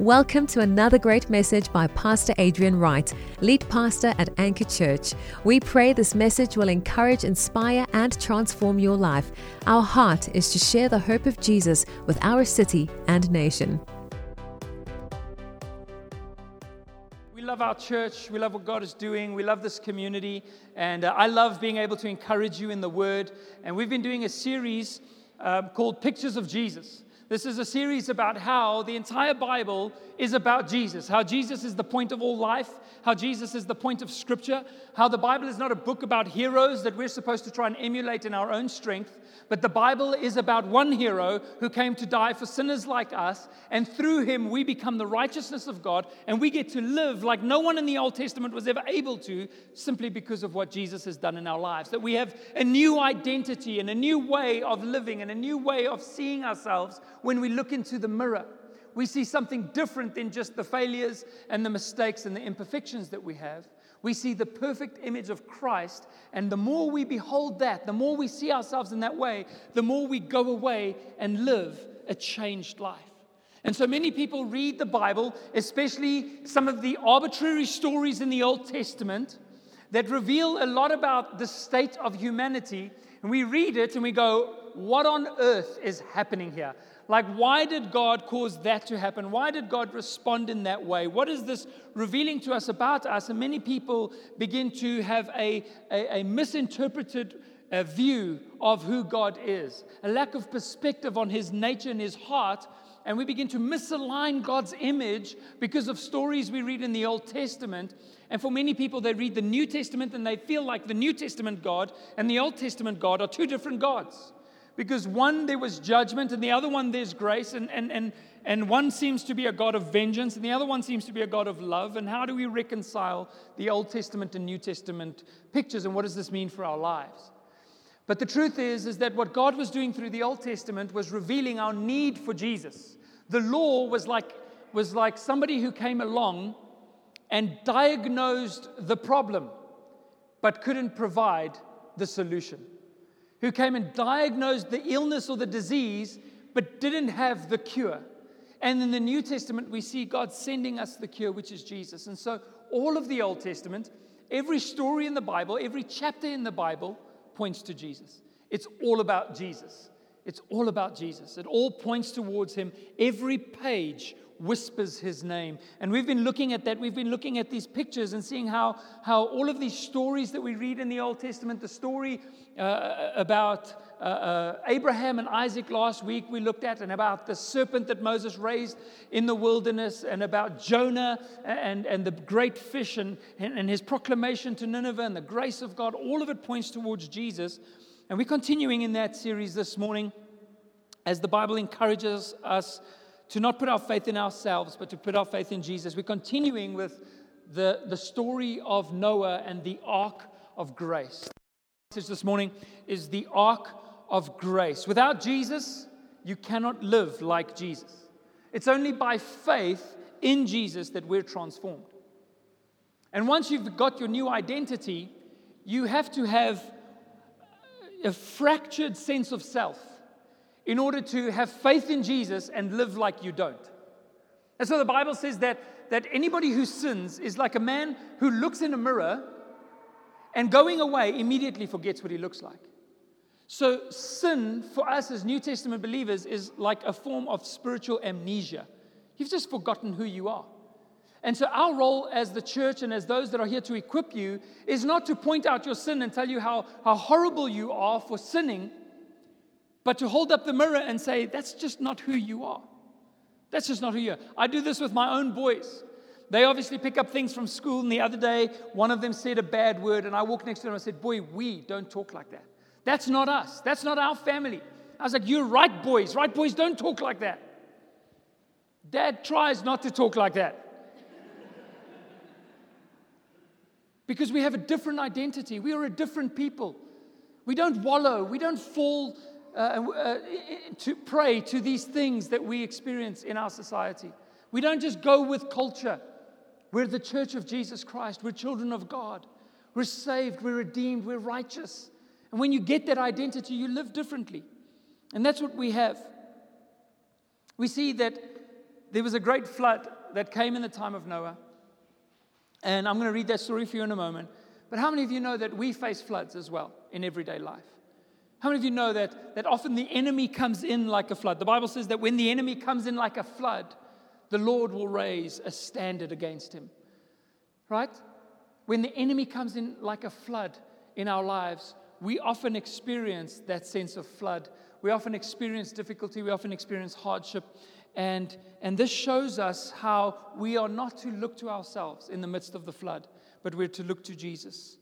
Welcome to another great message by Pastor Adrian Wright, lead pastor at Anchor Church. We pray this message will encourage, inspire, and transform your life. Our heart is to share the hope of Jesus with our city and nation. We love our church. We love what God is doing. We love this community. And uh, I love being able to encourage you in the Word. And we've been doing a series um, called Pictures of Jesus. This is a series about how the entire Bible is about Jesus, how Jesus is the point of all life, how Jesus is the point of Scripture, how the Bible is not a book about heroes that we're supposed to try and emulate in our own strength, but the Bible is about one hero who came to die for sinners like us, and through him we become the righteousness of God, and we get to live like no one in the Old Testament was ever able to, simply because of what Jesus has done in our lives. That we have a new identity and a new way of living and a new way of seeing ourselves when we look into the mirror. We see something different than just the failures and the mistakes and the imperfections that we have we see the perfect image of Christ. And the more we behold that, the more we see ourselves in that way, the more we go away and live a changed life. And so many people read the Bible, especially some of the arbitrary stories in the Old Testament that reveal a lot about the state of humanity. And we read it and we go, What on earth is happening here? Like, why did God cause that to happen? Why did God respond in that way? What is this revealing to us about us? And many people begin to have a, a, a misinterpreted uh, view of who God is, a lack of perspective on his nature and his heart. And we begin to misalign God's image because of stories we read in the Old Testament. And for many people, they read the New Testament and they feel like the New Testament God and the Old Testament God are two different gods because one there was judgment and the other one there's grace and, and, and, and one seems to be a god of vengeance and the other one seems to be a god of love. And how do we reconcile the old testament and new testament pictures and what does this mean for our lives? But the truth is is that what god was doing through the old testament was revealing our need for jesus. The law was like was like somebody who came along and diagnosed the problem but couldn't provide the solution who came and diagnosed the illness or the disease, but didn't have the cure. And in the New Testament, we see God sending us the cure, which is Jesus. And so, all of the Old Testament, every story in the Bible, every chapter in the Bible points to Jesus. It's all about Jesus. It's all about Jesus. It all points towards Him. Every page whispers his name. And we've been looking at that. We've been looking at these pictures and seeing how, how all of these stories that we read in the Old Testament, the story uh, about uh, uh, Abraham and Isaac last week we looked at, and about the serpent that Moses raised in the wilderness, and about Jonah and, and the great fish and, and his proclamation to Nineveh and the grace of God. All of it points towards Jesus. And we're continuing in that series this morning as the Bible encourages us to not put our faith in ourselves, but to put our faith in Jesus. We're continuing with the, the story of Noah and the ark of grace. The this morning is the ark of grace. Without Jesus, you cannot live like Jesus. It's only by faith in Jesus that we're transformed. And once you've got your new identity, you have to have a fractured sense of self in order to have faith in Jesus and live like you don't. And so the Bible says that, that anybody who sins is like a man who looks in a mirror and going away immediately forgets what he looks like. So, sin for us as New Testament believers is like a form of spiritual amnesia. You've just forgotten who you are. And so, our role as the church and as those that are here to equip you is not to point out your sin and tell you how, how horrible you are for sinning, but to hold up the mirror and say, that's just not who you are. That's just not who you are. I do this with my own boys. They obviously pick up things from school. And the other day, one of them said a bad word, and I walked next to them and I said, Boy, we don't talk like that. That's not us. That's not our family. I was like, You're right, boys. Right, boys don't talk like that. Dad tries not to talk like that. because we have a different identity. We are a different people. We don't wallow. We don't fall uh, uh, to prey to these things that we experience in our society. We don't just go with culture. We're the church of Jesus Christ. We're children of God. We're saved. We're redeemed. We're righteous. And when you get that identity, you live differently. And that's what we have. We see that there was a great flood that came in the time of Noah. And I'm going to read that story for you in a moment. But how many of you know that we face floods as well in everyday life? How many of you know that, that often the enemy comes in like a flood? The Bible says that when the enemy comes in like a flood, the Lord will raise a standard against him. Right? When the enemy comes in like a flood in our lives, we often experience that sense of flood. We often experience difficulty. We often experience hardship. And, and this shows us how we are not to look to ourselves in the midst of the flood, but we're to look to Jesus.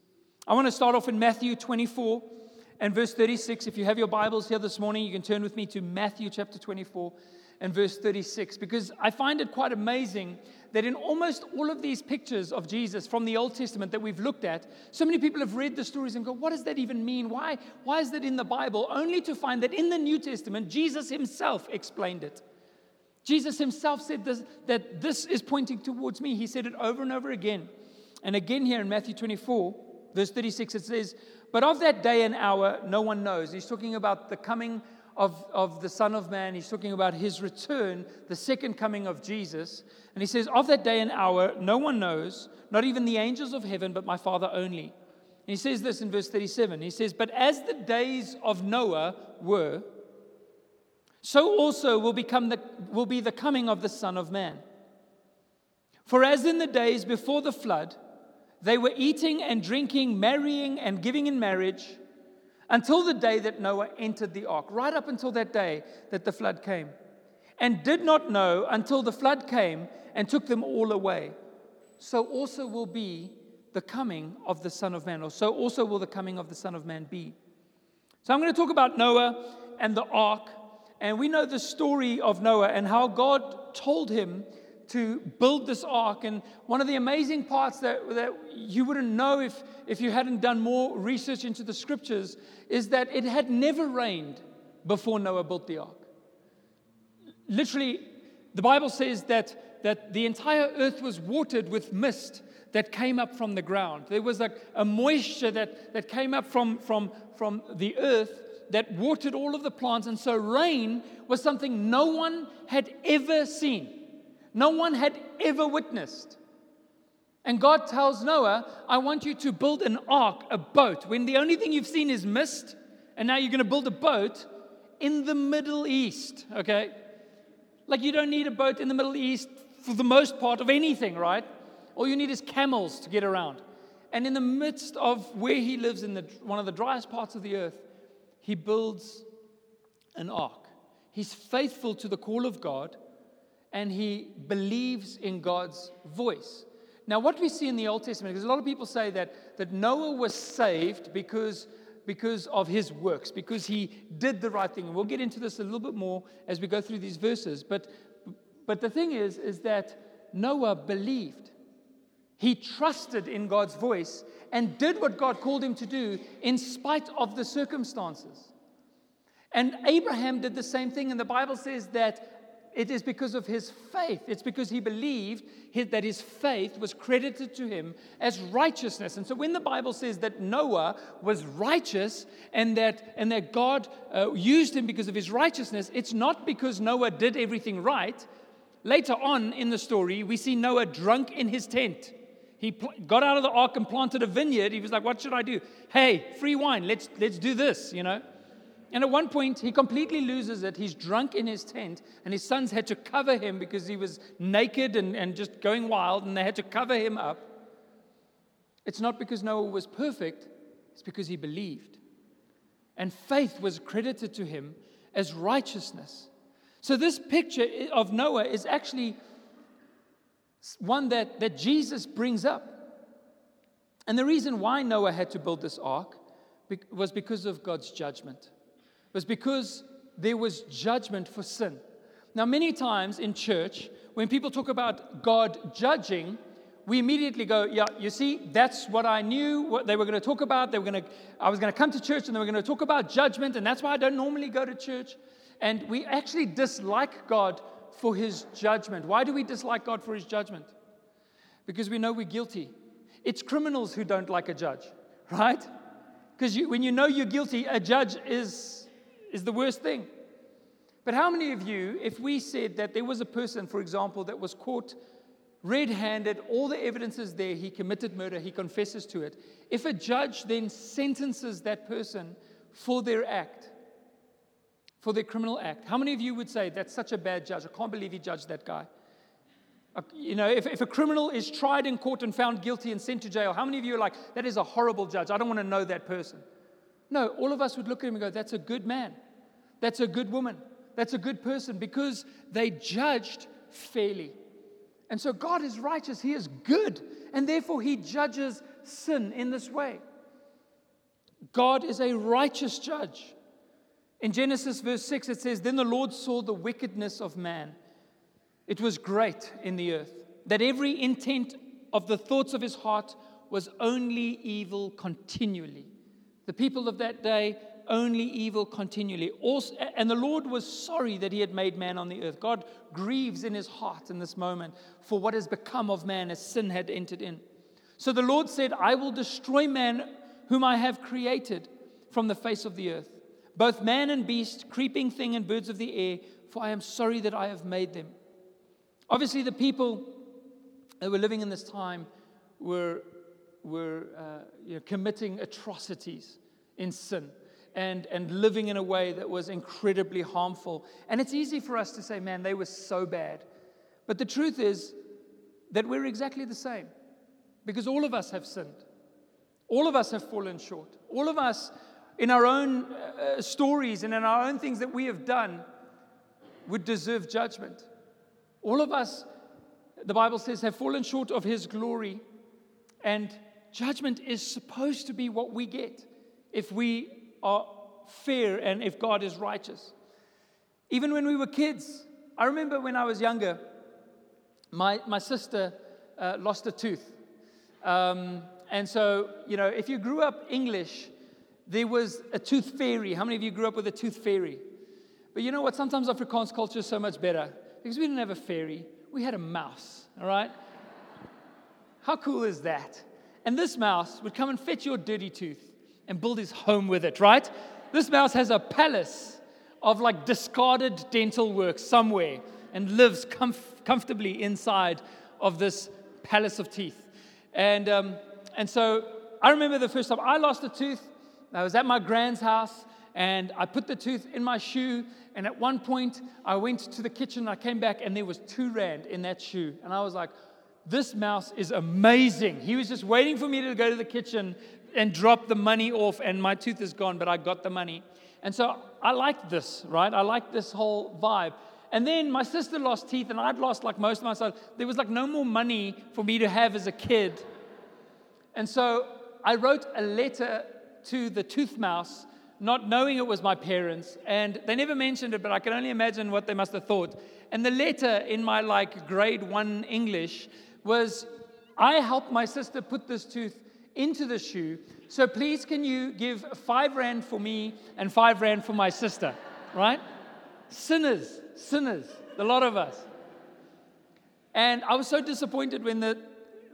I want to start off in Matthew 24 and verse 36. If you have your Bibles here this morning, you can turn with me to Matthew chapter 24 and verse 36, because I find it quite amazing that in almost all of these pictures of Jesus from the Old Testament that we've looked at, so many people have read the stories and go, What does that even mean? Why, why is that in the Bible? Only to find that in the New Testament, Jesus himself explained it. Jesus himself said this, that this is pointing towards me. He said it over and over again. And again, here in Matthew 24, verse 36, it says, But of that day and hour, no one knows. He's talking about the coming of, of the Son of Man. He's talking about his return, the second coming of Jesus. And he says, Of that day and hour, no one knows, not even the angels of heaven, but my Father only. And he says this in verse 37. He says, But as the days of Noah were, so also will, become the, will be the coming of the Son of Man. For as in the days before the flood, they were eating and drinking, marrying and giving in marriage until the day that Noah entered the ark, right up until that day that the flood came, and did not know until the flood came and took them all away. So also will be the coming of the Son of Man, or so also will the coming of the Son of Man be. So I'm going to talk about Noah and the ark, and we know the story of Noah and how God told him to build this ark. And one of the amazing parts that, that you wouldn't know if, if you hadn't done more research into the scriptures is that it had never rained before Noah built the ark. Literally, the Bible says that, that the entire earth was watered with mist that came up from the ground. There was a, a moisture that, that came up from, from, from the earth that watered all of the plants. And so rain was something no one had ever seen no one had ever witnessed. And God tells Noah, I want you to build an ark, a boat, when the only thing you've seen is mist, and now you're going to build a boat in the Middle East, okay? Like you don't need a boat in the Middle East for the most part of anything, right? All you need is camels to get around. And in the midst of where he lives, in the, one of the driest parts of the earth, he builds an ark. He's faithful to the call of God and he believes in God's voice. Now, what we see in the Old Testament, because a lot of people say that, that Noah was saved because, because of his works, because he did the right thing. And we'll get into this a little bit more as we go through these verses. But, but the thing is, is that Noah believed. He trusted in God's voice and did what God called him to do in spite of the circumstances. And Abraham did the same thing, and the Bible says that it is because of his faith. It's because he believed that his faith was credited to him as righteousness. And so when the Bible says that Noah was righteous and that, and that God uh, used him because of his righteousness, it's not because Noah did everything right. Later on in the story, we see Noah drunk in his tent. He pl- got out of the ark and planted a vineyard. He was like, What should I do? Hey, free wine. Let's, let's do this, you know. And at one point, he completely loses it. He's drunk in his tent, and his sons had to cover him because he was naked and, and just going wild, and they had to cover him up. It's not because Noah was perfect, it's because he believed. And faith was credited to him as righteousness. So, this picture of Noah is actually one that, that Jesus brings up. And the reason why Noah had to build this ark was because of God's judgment was because there was judgment for sin. Now, many times in church, when people talk about God judging, we immediately go, yeah, you see, that's what I knew, what they were going to talk about. They were going to, I was going to come to church and they were going to talk about judgment, and that's why I don't normally go to church. And we actually dislike God for his judgment. Why do we dislike God for his judgment? Because we know we're guilty. It's criminals who don't like a judge, right? Because when you know you're guilty, a judge is is the worst thing. But how many of you, if we said that there was a person, for example, that was caught red handed, all the evidence is there, he committed murder, he confesses to it, if a judge then sentences that person for their act, for their criminal act, how many of you would say that's such a bad judge? I can't believe he judged that guy. Uh, you know, if, if a criminal is tried in court and found guilty and sent to jail, how many of you are like, that is a horrible judge? I don't want to know that person. No, all of us would look at him and go, that's a good man. That's a good woman. That's a good person because they judged fairly. And so God is righteous, He is good, and therefore He judges sin in this way. God is a righteous judge. In Genesis verse 6, it says, Then the Lord saw the wickedness of man it was great in the earth, that every intent of the thoughts of his heart was only evil continually. The people of that day, only evil continually. Also, and the Lord was sorry that he had made man on the earth. God grieves in his heart in this moment for what has become of man as sin had entered in. So the Lord said, I will destroy man whom I have created from the face of the earth, both man and beast, creeping thing and birds of the air, for I am sorry that I have made them. Obviously, the people that were living in this time were, were uh, you know, committing atrocities in sin and, and living in a way that was incredibly harmful. And it's easy for us to say, man, they were so bad. But the truth is that we're exactly the same because all of us have sinned. All of us have fallen short. All of us, in our own uh, stories and in our own things that we have done, would deserve judgment. All of us, the Bible says, have fallen short of His glory, and judgment is supposed to be what we get if we are fair and if God is righteous. Even when we were kids, I remember when I was younger, my, my sister uh, lost a tooth. Um, and so, you know, if you grew up English, there was a tooth fairy. How many of you grew up with a tooth fairy? But you know what? Sometimes Afrikaans culture is so much better because we didn't have a fairy, we had a mouse, all right? How cool is that? And this mouse would come and fetch your dirty tooth and build his home with it, right? This mouse has a palace of like discarded dental work somewhere and lives comf- comfortably inside of this palace of teeth. And, um, and so I remember the first time I lost a tooth. I was at my grand's house and I put the tooth in my shoe and at one point, I went to the kitchen, I came back, and there was two rand in that shoe. And I was like, this mouse is amazing. He was just waiting for me to go to the kitchen and drop the money off, and my tooth is gone, but I got the money. And so I liked this, right? I liked this whole vibe. And then my sister lost teeth, and I'd lost like most of myself. There was like no more money for me to have as a kid. And so I wrote a letter to the tooth mouse not knowing it was my parents. And they never mentioned it, but I can only imagine what they must have thought. And the letter in my like grade one English was I helped my sister put this tooth into the shoe. So please, can you give five rand for me and five rand for my sister? Right? Sinners, sinners, a lot of us. And I was so disappointed when the,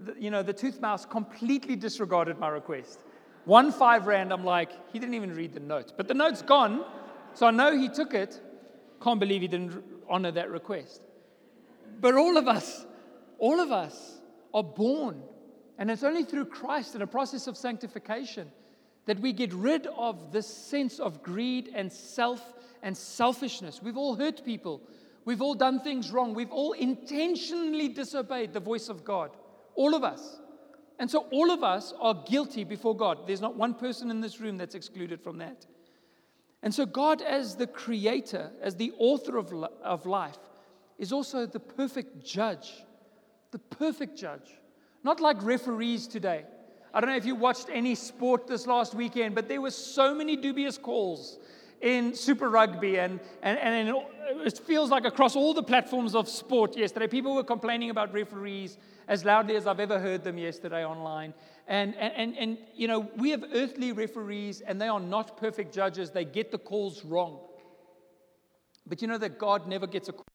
the you know, the tooth mouse completely disregarded my request. One five rand, I'm like, he didn't even read the note. But the note's gone, so I know he took it. Can't believe he didn't honor that request. But all of us, all of us are born, and it's only through Christ and a process of sanctification that we get rid of this sense of greed and self and selfishness. We've all hurt people. We've all done things wrong. We've all intentionally disobeyed the voice of God. All of us. And so all of us are guilty before God. There's not one person in this room that's excluded from that. And so, God, as the creator, as the author of, of life, is also the perfect judge. The perfect judge. Not like referees today. I don't know if you watched any sport this last weekend, but there were so many dubious calls in Super Rugby, and, and, and it feels like across all the platforms of sport yesterday, people were complaining about referees as loudly as I've ever heard them yesterday online. And, and, and, and, you know, we have earthly referees, and they are not perfect judges. They get the calls wrong. But you know that God never gets a call.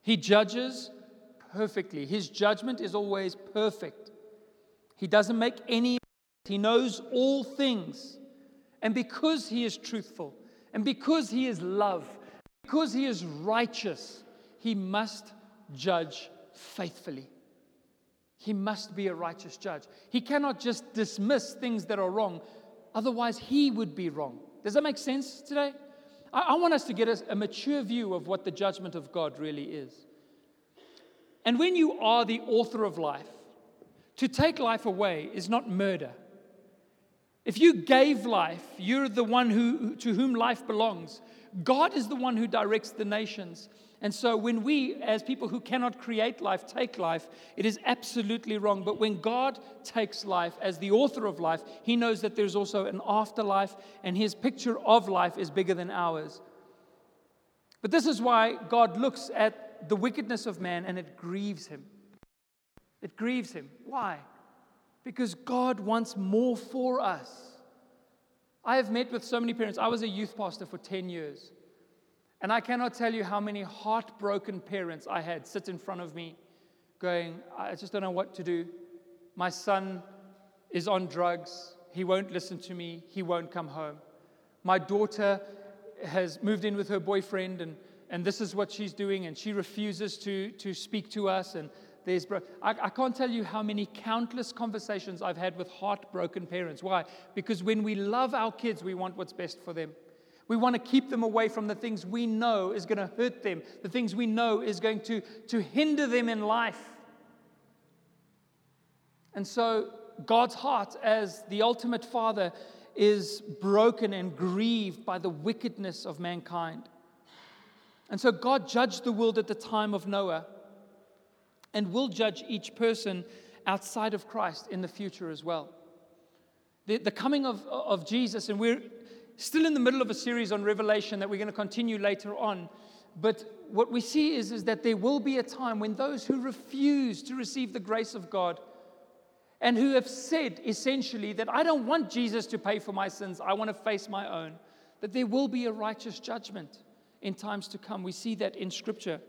He judges perfectly. His judgment is always perfect. He doesn't make any, he knows all things. And because he is truthful, and because he is love, Because he is righteous, he must judge faithfully. He must be a righteous judge. He cannot just dismiss things that are wrong, otherwise, he would be wrong. Does that make sense today? I, I want us to get a, a mature view of what the judgment of God really is. And when you are the author of life, to take life away is not murder. If you gave life, you're the one who, to whom life belongs. God is the one who directs the nations. And so, when we, as people who cannot create life, take life, it is absolutely wrong. But when God takes life as the author of life, He knows that there's also an afterlife, and His picture of life is bigger than ours. But this is why God looks the wickedness of man and it grieves Him. It grieves Him. Why? Because God wants more for us. I have met with so many parents. I was a youth pastor for 10 years. And I cannot tell you how many heartbroken parents I had sit in front of me going, I just don't know what to do. My son is on drugs. He won't listen to me. He won't come home. My daughter has moved in with her boyfriend, and, and this is what she's doing, and she refuses to, to speak to us. And there's bro- I, I can't tell you how many countless conversations I've had with heartbroken parents. Why? Because when we love our kids, we want what's best for them. We want to keep them away from the things we know is going to hurt them, the things we know is going to, to hinder them in life. And so, God's heart, as the ultimate father, is broken and grieved by the wickedness of mankind. And so, God judged the world at the time of Noah and will judge each person outside of Christ in the future as well. The, the coming of, of Jesus, and we're still in the middle of a series on Revelation that we're going to continue later on. But what we see is, is that there will be a time when those who refuse to receive the grace of God and who have said essentially that I don't want Jesus to pay for my sins, I want to face my own, that there will be a righteous judgment in times to come. We see that in Scripture.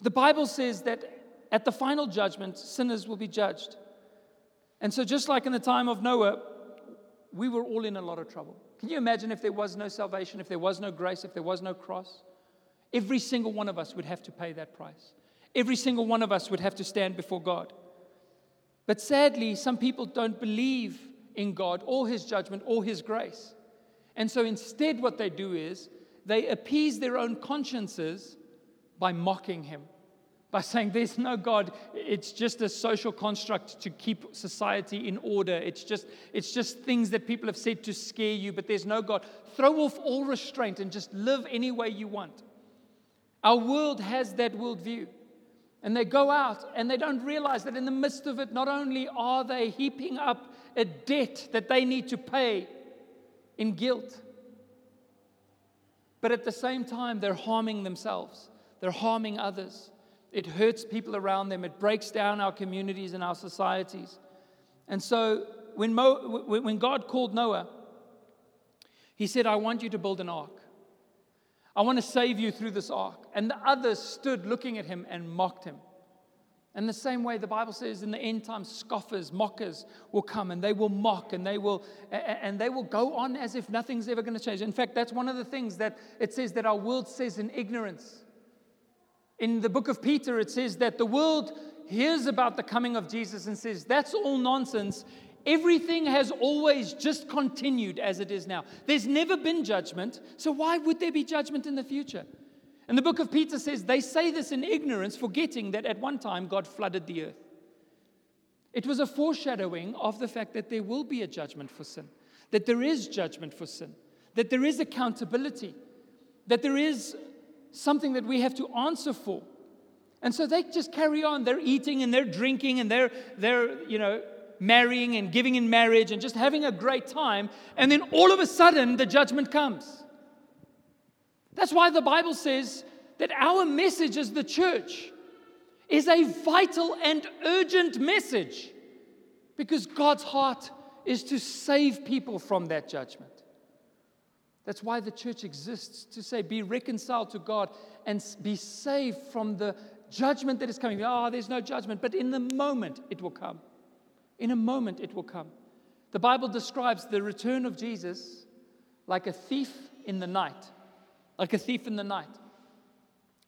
The Bible says that at the final judgment, sinners will be judged. And so, just like in the time of Noah, we were all in a lot of trouble. Can you imagine if there was no salvation, if there was no grace, if there was no cross? Every single one of us would have to pay that price. Every single one of us would have to stand before God. But sadly, some people don't believe in God or His judgment or His grace. And so instead, what they do is they appease their own consciences by mocking Him by saying there's no God. It's just a social construct to keep society in order. It's just, it's just things that people have said to scare you, but there's no God. Throw off all restraint and just live any way you want. Our world has that worldview. And they go out and they don't realize that in the midst of it, not only are they heaping up a debt that they need to pay in guilt, but at the same time, they're harming themselves, they're harming others. It hurts people around them. It breaks down our communities and our societies. And so when, Mo, when God called Noah, he said, I want you to build an ark. I want to save you through this ark. And the others stood looking at him and mocked him. And the same way the Bible says in the end times, scoffers, mockers will come and they will mock and they will and they will go on as if nothing's ever going to change. In fact, that's one of the things that it says that our world says in ignorance. In the book of Peter, it says that the world hears about the coming of Jesus and says, That's all nonsense. Everything has always just continued as it is now. There's never been judgment, so why would there be judgment in the future? And the book of Peter says they say this in ignorance, forgetting that at one time God flooded the earth. It was a foreshadowing of the fact that there will be a judgment for sin, that there is judgment for sin, that there is accountability, that there is something that we have to answer for. And so they just carry on. They're eating and they're drinking and they're, they're you know, marrying and giving in marriage and just having a great time. And then all of a sudden, the judgment comes. That's why the Bible says that our message as the church is a vital and urgent message because God's heart is to save people from that judgment. That's why the church exists to say, be reconciled to God and be saved from the judgment that is coming. Oh, there's no judgment, but in the moment it will come. In a moment it will come. The Bible describes the return of Jesus like a thief in the night. Like a thief in the night.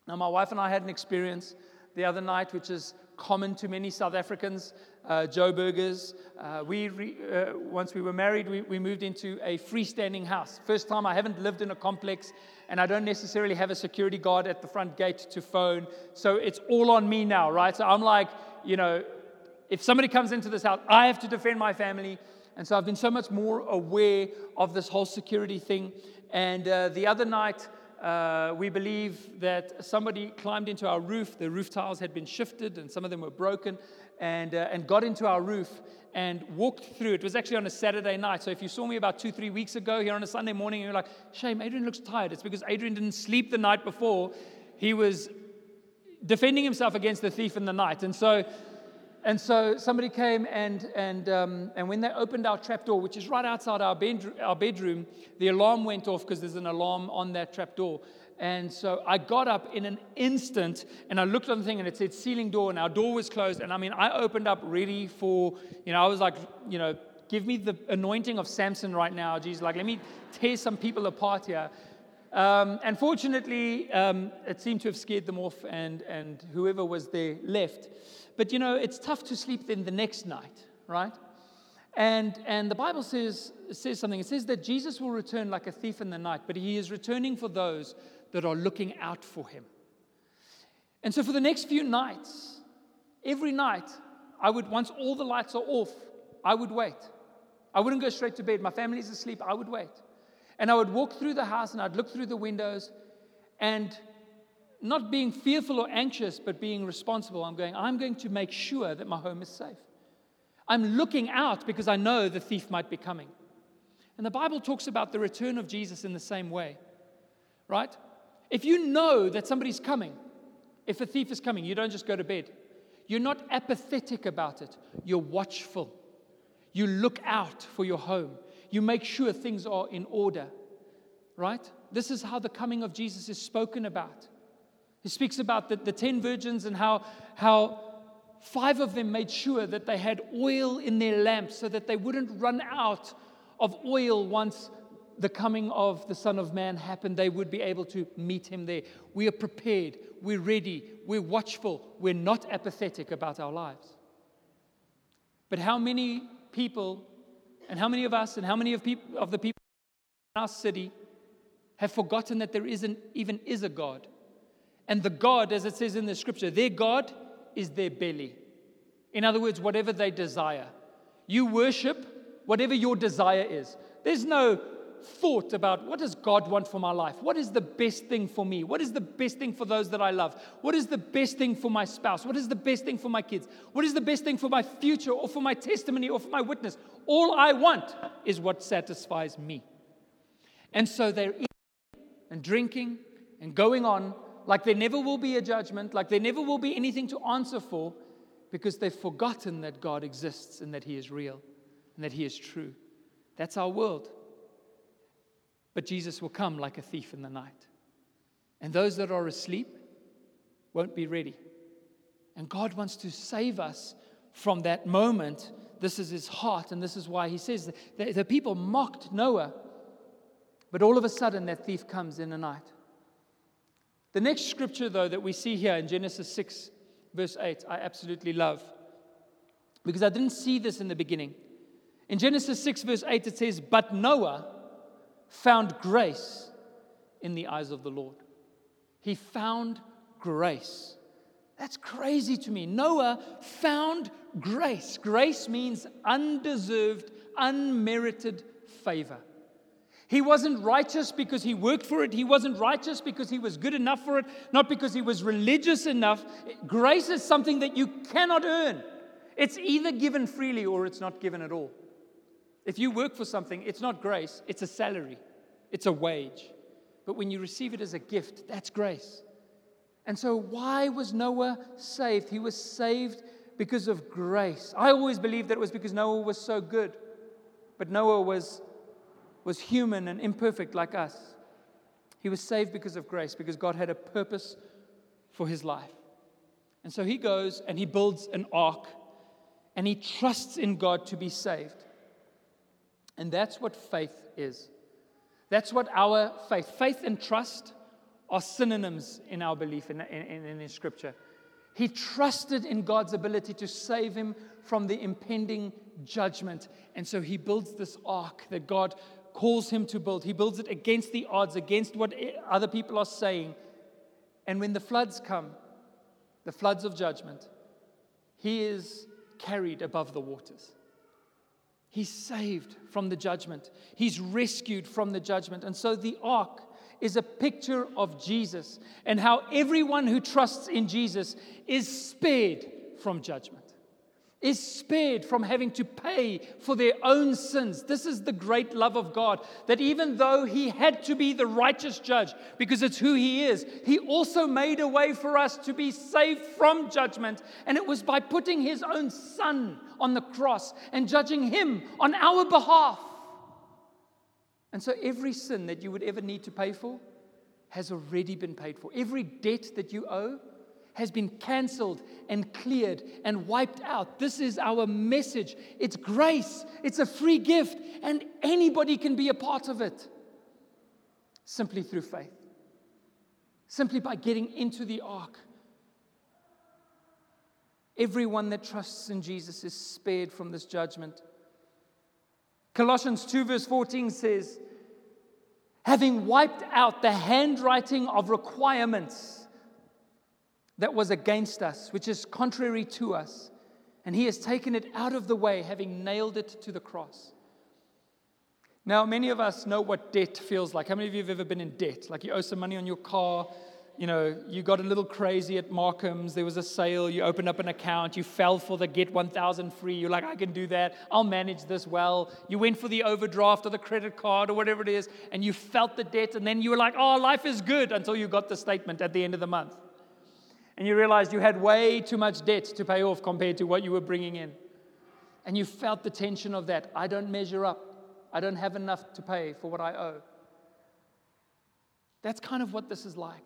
Now, my wife and I had an experience the other night, which is common to many South Africans, uh, Jo'burgers. Uh, we re, uh, once we were married, we, we moved into a freestanding house. First time I haven't lived in a complex, and I don't necessarily have a security guard at the front gate to phone. So it's all on me now, right? So I'm like, you know, if somebody comes into this house, I have to defend my family. And so I've been so much more aware of this whole security thing. And uh, the other night, uh, we believe that somebody climbed into our roof. The roof tiles had been shifted and some of them were broken and, uh, and got into our roof and walked through. It was actually on a Saturday night. So if you saw me about two, three weeks ago here on a Sunday morning you're like, shame, Adrian looks tired, it's because Adrian didn't sleep the night before. He was defending himself against the thief in the night. And so and so somebody came and, and, um, and when they opened our trap door, which is right outside our, bedroom, our bedroom, the alarm went off because there's an alarm on that trap door. And so I got up in an instant and I looked on the thing and it said ceiling door and our door was closed. And I mean, I opened up ready for, you know, I was like, you know, give me the anointing of Samson right now. Jesus, like, let me tear some people apart here. Um, and fortunately, um, it seemed to have scared them off and, and whoever was there left. But you know, it's tough to sleep then the next night, right? And, and the Bible says, says something. It says that Jesus will return like a thief in the night, but he is returning for those that are looking out for him. And so for the next few nights, every night, I would, once all the lights are off, I would wait. I wouldn't go straight to bed. My family's asleep. I would wait. And I would walk through the house and I'd look through the windows and not being fearful or anxious, but being responsible. I'm going, I'm going to make sure that my home is safe. I'm looking out because I know the thief might be coming. And the Bible talks about the return of Jesus in the same way, right? If you know that somebody's coming, if a thief is coming, you don't just go to bed. You're not apathetic about it, you're watchful. You look out for your home, you make sure things are in order, right? This is how the coming of Jesus is spoken about. He speaks about the, the 10 virgins and how, how five of them made sure that they had oil in their lamps so that they wouldn't run out of oil once the coming of the Son of Man happened. They would be able to meet him there. We are prepared, we're ready, we're watchful, we're not apathetic about our lives. But how many people, and how many of us, and how many of, people, of the people in our city have forgotten that there isn't even is a God? And the God, as it says in the scripture, their God is their belly. In other words, whatever they desire. You worship whatever your desire is. There's no thought about what does God want for my life? What is the best thing for me? What is the best thing for those that I love? What is the best thing for my spouse? What is the best thing for my kids? What is the best thing for my future or for my testimony or for my witness? All I want is what satisfies me. And so they're eating and drinking and going on like there never will be a judgment, like there never will be anything to answer for, because they've forgotten that God exists and that He is real and that He is true. That's our world. But Jesus will come like a thief in the night. And those that are asleep won't be ready. And God wants to save us from that moment. This is his heart, and this is why he says that the people mocked Noah. But all of a sudden, that thief comes in the night. The next scripture, though, that we see here in Genesis 6, verse 8, I absolutely love because I didn't see this in the beginning. In Genesis 6, verse 8, it says, But Noah found grace in the eyes of the Lord. He found grace. That's crazy to me. Noah found grace. Grace means undeserved, unmerited favor. He wasn't righteous because he worked for it. He wasn't righteous because he was good enough for it, not because he was religious enough. Grace is something that you cannot earn. It's either given freely or it's not given at all. If you work for something, it's not grace, it's a salary, it's a wage. But when you receive it as a gift, that's grace. And so, why was Noah saved? He was saved because of grace. I always believed that it was because Noah was so good. But Noah was was human and imperfect like us. He was saved because of grace, because God had a purpose for his life. And so he goes and he builds an ark and he trusts in God to be saved. And that's what faith is. That's what our faith, faith and trust are synonyms in our belief in, in, in, in Scripture. He trusted in God's ability to save him from the impending judgment. And so he builds this ark that God calls him to build. He builds it against the odds, against what other people are saying. And when the floods come, the floods of judgment, he is carried above the waters. He's saved from the judgment. He's rescued from the judgment. And so the ark is a picture of Jesus and how everyone who trusts in Jesus is spared from judgment, is spared from having to pay for their own sins. This is the great love of God that even though He had to be the righteous judge because it's who He is, He also made a way for us to be saved from judgment. And it was by putting His own Son on the cross and judging Him on our behalf. And so every sin that you would ever need to pay for has already been paid for. Every debt that you owe has been canceled and cleared and wiped out. This is our message. It's grace, it's a free gift, and anybody can be a part of it simply through faith, simply by getting into the ark. Everyone that trusts in Jesus is spared from this judgment. Colossians 2, verse 14 says, having wiped out the handwriting of requirements that was against us, which is contrary to us, and he has taken it out of the way, having nailed it to the cross. Now, many of us know what debt feels like. How many of you have ever been in debt? Like you owe some money on your car, you know, you got a little crazy at Markham's, there was a sale, you opened up an account, you fell for the get 1,000 free, you're like, I can do that, I'll manage this well. You went for the overdraft or the credit card or whatever it is, and you felt the debt, and then you were like, oh, life is good until you got the statement at the end of the month. And you realized you had way too much debt to pay off compared to what you were bringing in. And you felt the tension of that. I don't measure up, I don't have enough to pay for what I owe. That's kind of what this is like.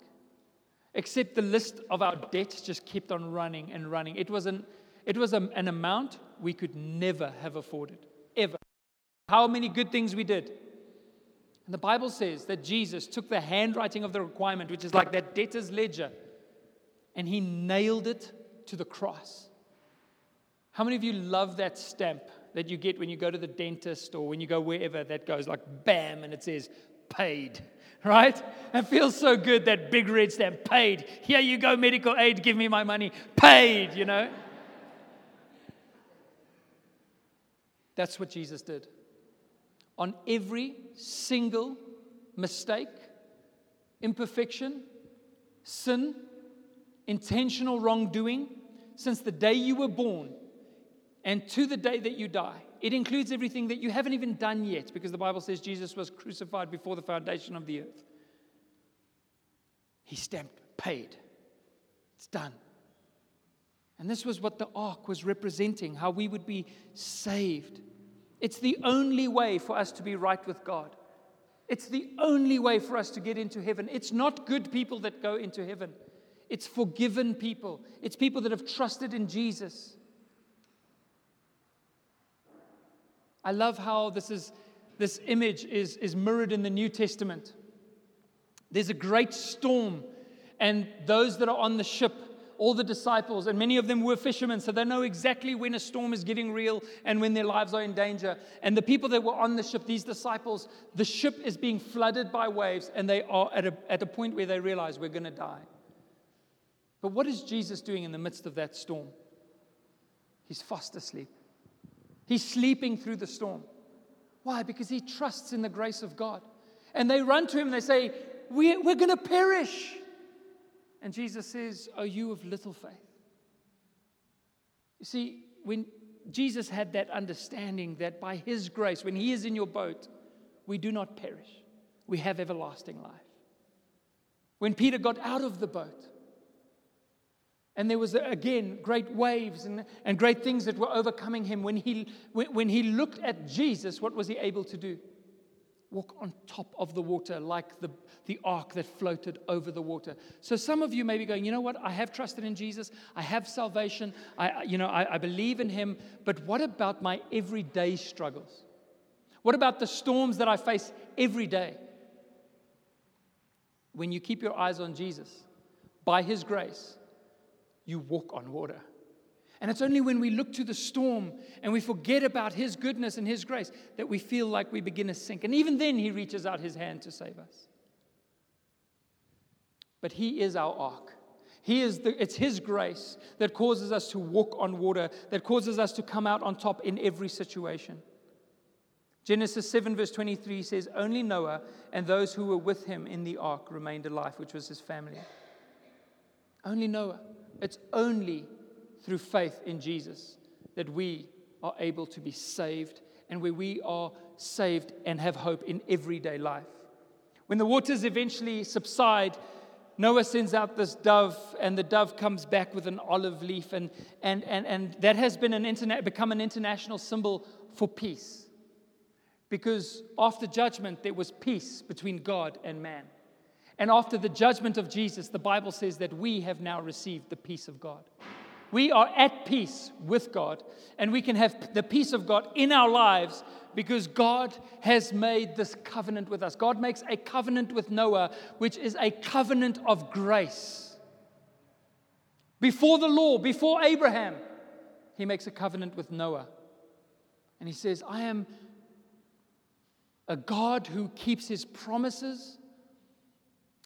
Except the list of our debts just kept on running and running. It was an, it was a, an amount we could never have afforded, ever. How many good things we did. And the Bible says that Jesus took the handwriting of the requirement, which is like that debtor's ledger, and he nailed it to the cross. How many of you love that stamp that you get when you go to the dentist or when you go wherever that goes like bam and it says paid? right? It feels so good that big red stamp, paid. Here you go, medical aid, give me my money, paid, you know? That's what Jesus did. On every single mistake, imperfection, sin, intentional wrongdoing, since the day you were born and to the day that you die, it includes everything that you haven't even done yet, because the Bible says Jesus was crucified before the foundation of the earth. He stamped, paid. It's done. And this was what the ark was representing how we would be saved. It's the only way for us to be right with God. It's the only way for us to get into heaven. It's not good people that go into heaven, it's forgiven people, it's people that have trusted in Jesus. I love how this, is, this image is, is mirrored in the New Testament. There's a great storm, and those that are on the ship, all the disciples, and many of them were fishermen, so they know exactly when a storm is getting real and when their lives are in danger. And the people that were on the ship, these disciples, the ship is being flooded by waves, and they are at a, at a point where they realize we're going to die. But what is Jesus doing in the midst of that storm? He's fast asleep. He's sleeping through the storm. Why? Because he trusts in the grace of God. And they run to him and they say, we, We're going to perish. And Jesus says, Are you of little faith? You see, when Jesus had that understanding that by his grace, when he is in your boat, we do not perish, we have everlasting life. When Peter got out of the boat, and there was, again, great waves and, and great things that were overcoming him. When he, when, he looked at Jesus, what was he able to do? Walk on top of the water like the, the ark that floated over the water. So some of you may be going, you know what? I have trusted in Jesus. I have salvation. I, you know, I, I believe in him. But what about my everyday struggles? What about the storms that I face every day? when you keep your eyes on Jesus, by His grace, you walk on water. And it's only when we look to the storm and we forget about His goodness and His grace that we feel like we begin to sink. And even then, He reaches out His hand to save us. But He is our ark. He is the, it's His grace that causes us to walk on water, that causes us to come out on top in every situation. Genesis 7, verse 23 says, Only Noah and those who were with him in the ark remained alive, which was his family. Only Noah. It's only through faith in Jesus that we are able to be saved and where we are saved and have hope in everyday life. When the waters eventually subside, Noah sends out this dove, and the dove comes back with an olive leaf, and, and, and, and that has been an internet, become an international symbol for peace. Because after judgment, there was peace between God and man. And after the judgment of Jesus, the Bible says that we have now received the peace of God. We are at peace with God, and we can have the peace of God in our lives because God has made this covenant with us. God makes a covenant with Noah, which is a covenant of grace. Before the law, before Abraham, he makes a covenant with Noah. And he says, I am a God who keeps his promises,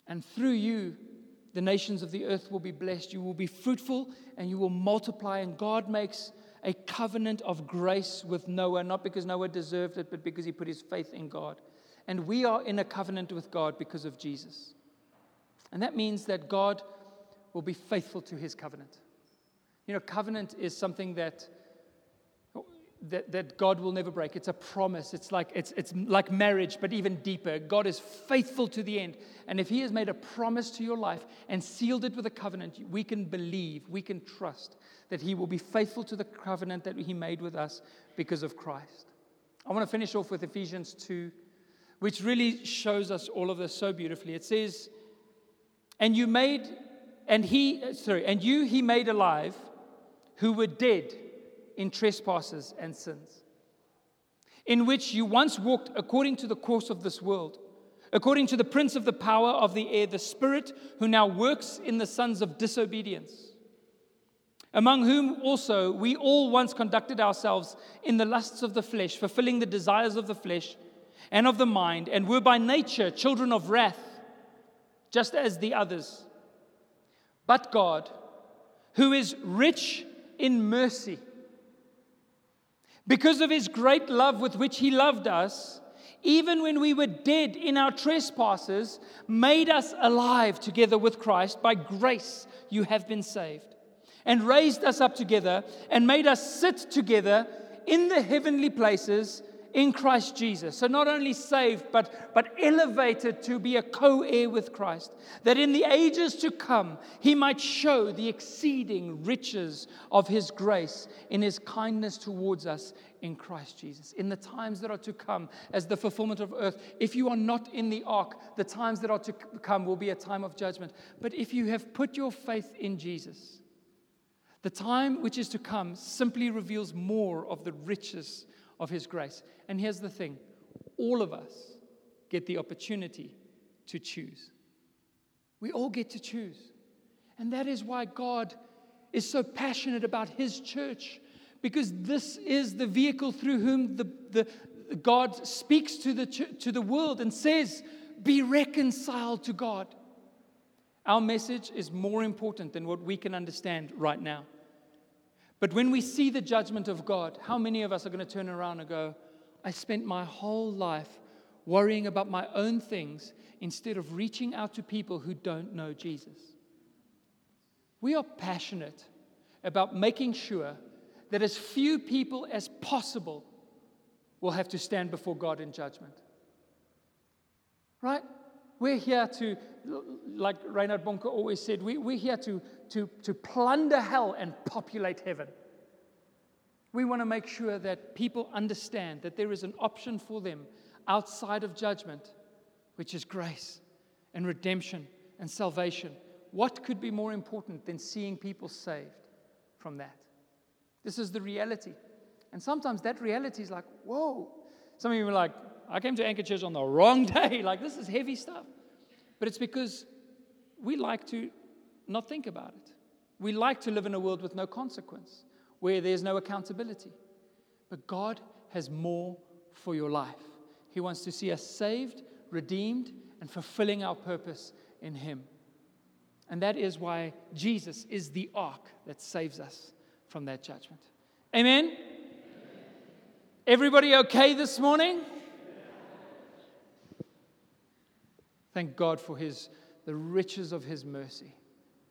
and through you, the nations of the earth will be blessed. You will be fruitful and you will multiply. And God makes a covenant of grace with Noah, not because Noah deserved it, but because he put his faith in God. And we are in a covenant with God because of Jesus. And that means that God will be faithful to his covenant. You know, covenant is something that that, that God will never break. It's a promise. It's like, it's, it's like marriage, but even deeper. God is faithful to the end. And if He has made a promise to your life and sealed it with a covenant, we can believe, we can trust that He will be faithful to the covenant that He made with us because of Christ. I want to finish off with Ephesians 2, which really shows us all of this so beautifully. It says, And you made, and He, sorry, and you He made alive who were dead in trespasses and sins, in which you once walked according to the course of this world, according to the prince of the power of the air, the spirit who now works in the sons of disobedience, among whom also we all once conducted ourselves in the lusts of the flesh, fulfilling the desires of the flesh and of the mind, and were by nature children of wrath, just as the others. But God, who is rich in mercy, because of his great love with which he loved us, even when we were dead in our trespasses, made us alive together with Christ. By grace you have been saved, and raised us up together, and made us sit together in the heavenly places in Christ Jesus. So not only saved, but, but elevated to be a co heir with Christ, that in the ages to come he might show the exceeding riches of his grace in his kindness towards us in Christ Jesus. In the times that are to come, as the fulfillment of earth, if you are not in the ark, the times that are to come will be a time of judgment. But if you have put your faith in Jesus, the time which is to come simply reveals more of the riches of His grace. And here's the thing all of us get the opportunity to choose. We all get to choose. And that is why God is so passionate about His church, because this is the vehicle through whom the, the, God speaks to the, to the world and says, Be reconciled to God. Our message is more important than what we can understand right now. But when we see the judgment of God, how many of us are going to turn around and go, I spent my whole life worrying about my own things instead of reaching out to people who don't know Jesus? We are passionate about making sure that as few people as possible will have to stand before God in judgment. Right? We're here to, like Reinhard Bonnke always said, we, we're here to, to, to plunder hell and populate heaven. We want to make sure that people understand that there is an option for them outside of judgment, which is grace and redemption and salvation. What could be more important than seeing people saved from that? This is the reality. And sometimes that reality is like, whoa. Some of you are like, I came to Anchor Church on the wrong day. Like, this is heavy stuff. But it's because we like to not think about it. We like to live in a world with no consequence, where there's no accountability. But God has more for your life. He wants to see us saved, redeemed, and fulfilling our purpose in Him. And that is why Jesus is the ark that saves us from that judgment. Amen? Everybody okay this morning? Thank God for his, the riches of his mercy.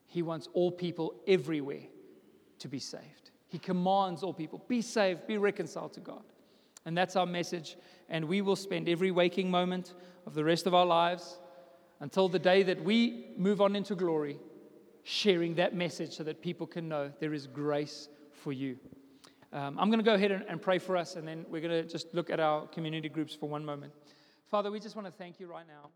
He wants all people everywhere to be saved. He commands all people be saved, be reconciled to God. And that's our message. And we will spend every waking moment of the rest of our lives until the day that we move on into glory, sharing that message so that people can know there is grace for you. Um, I'm going to go ahead and, and pray for us, and then we're going to just look at our community groups for one moment. Father, we just want to thank you right now.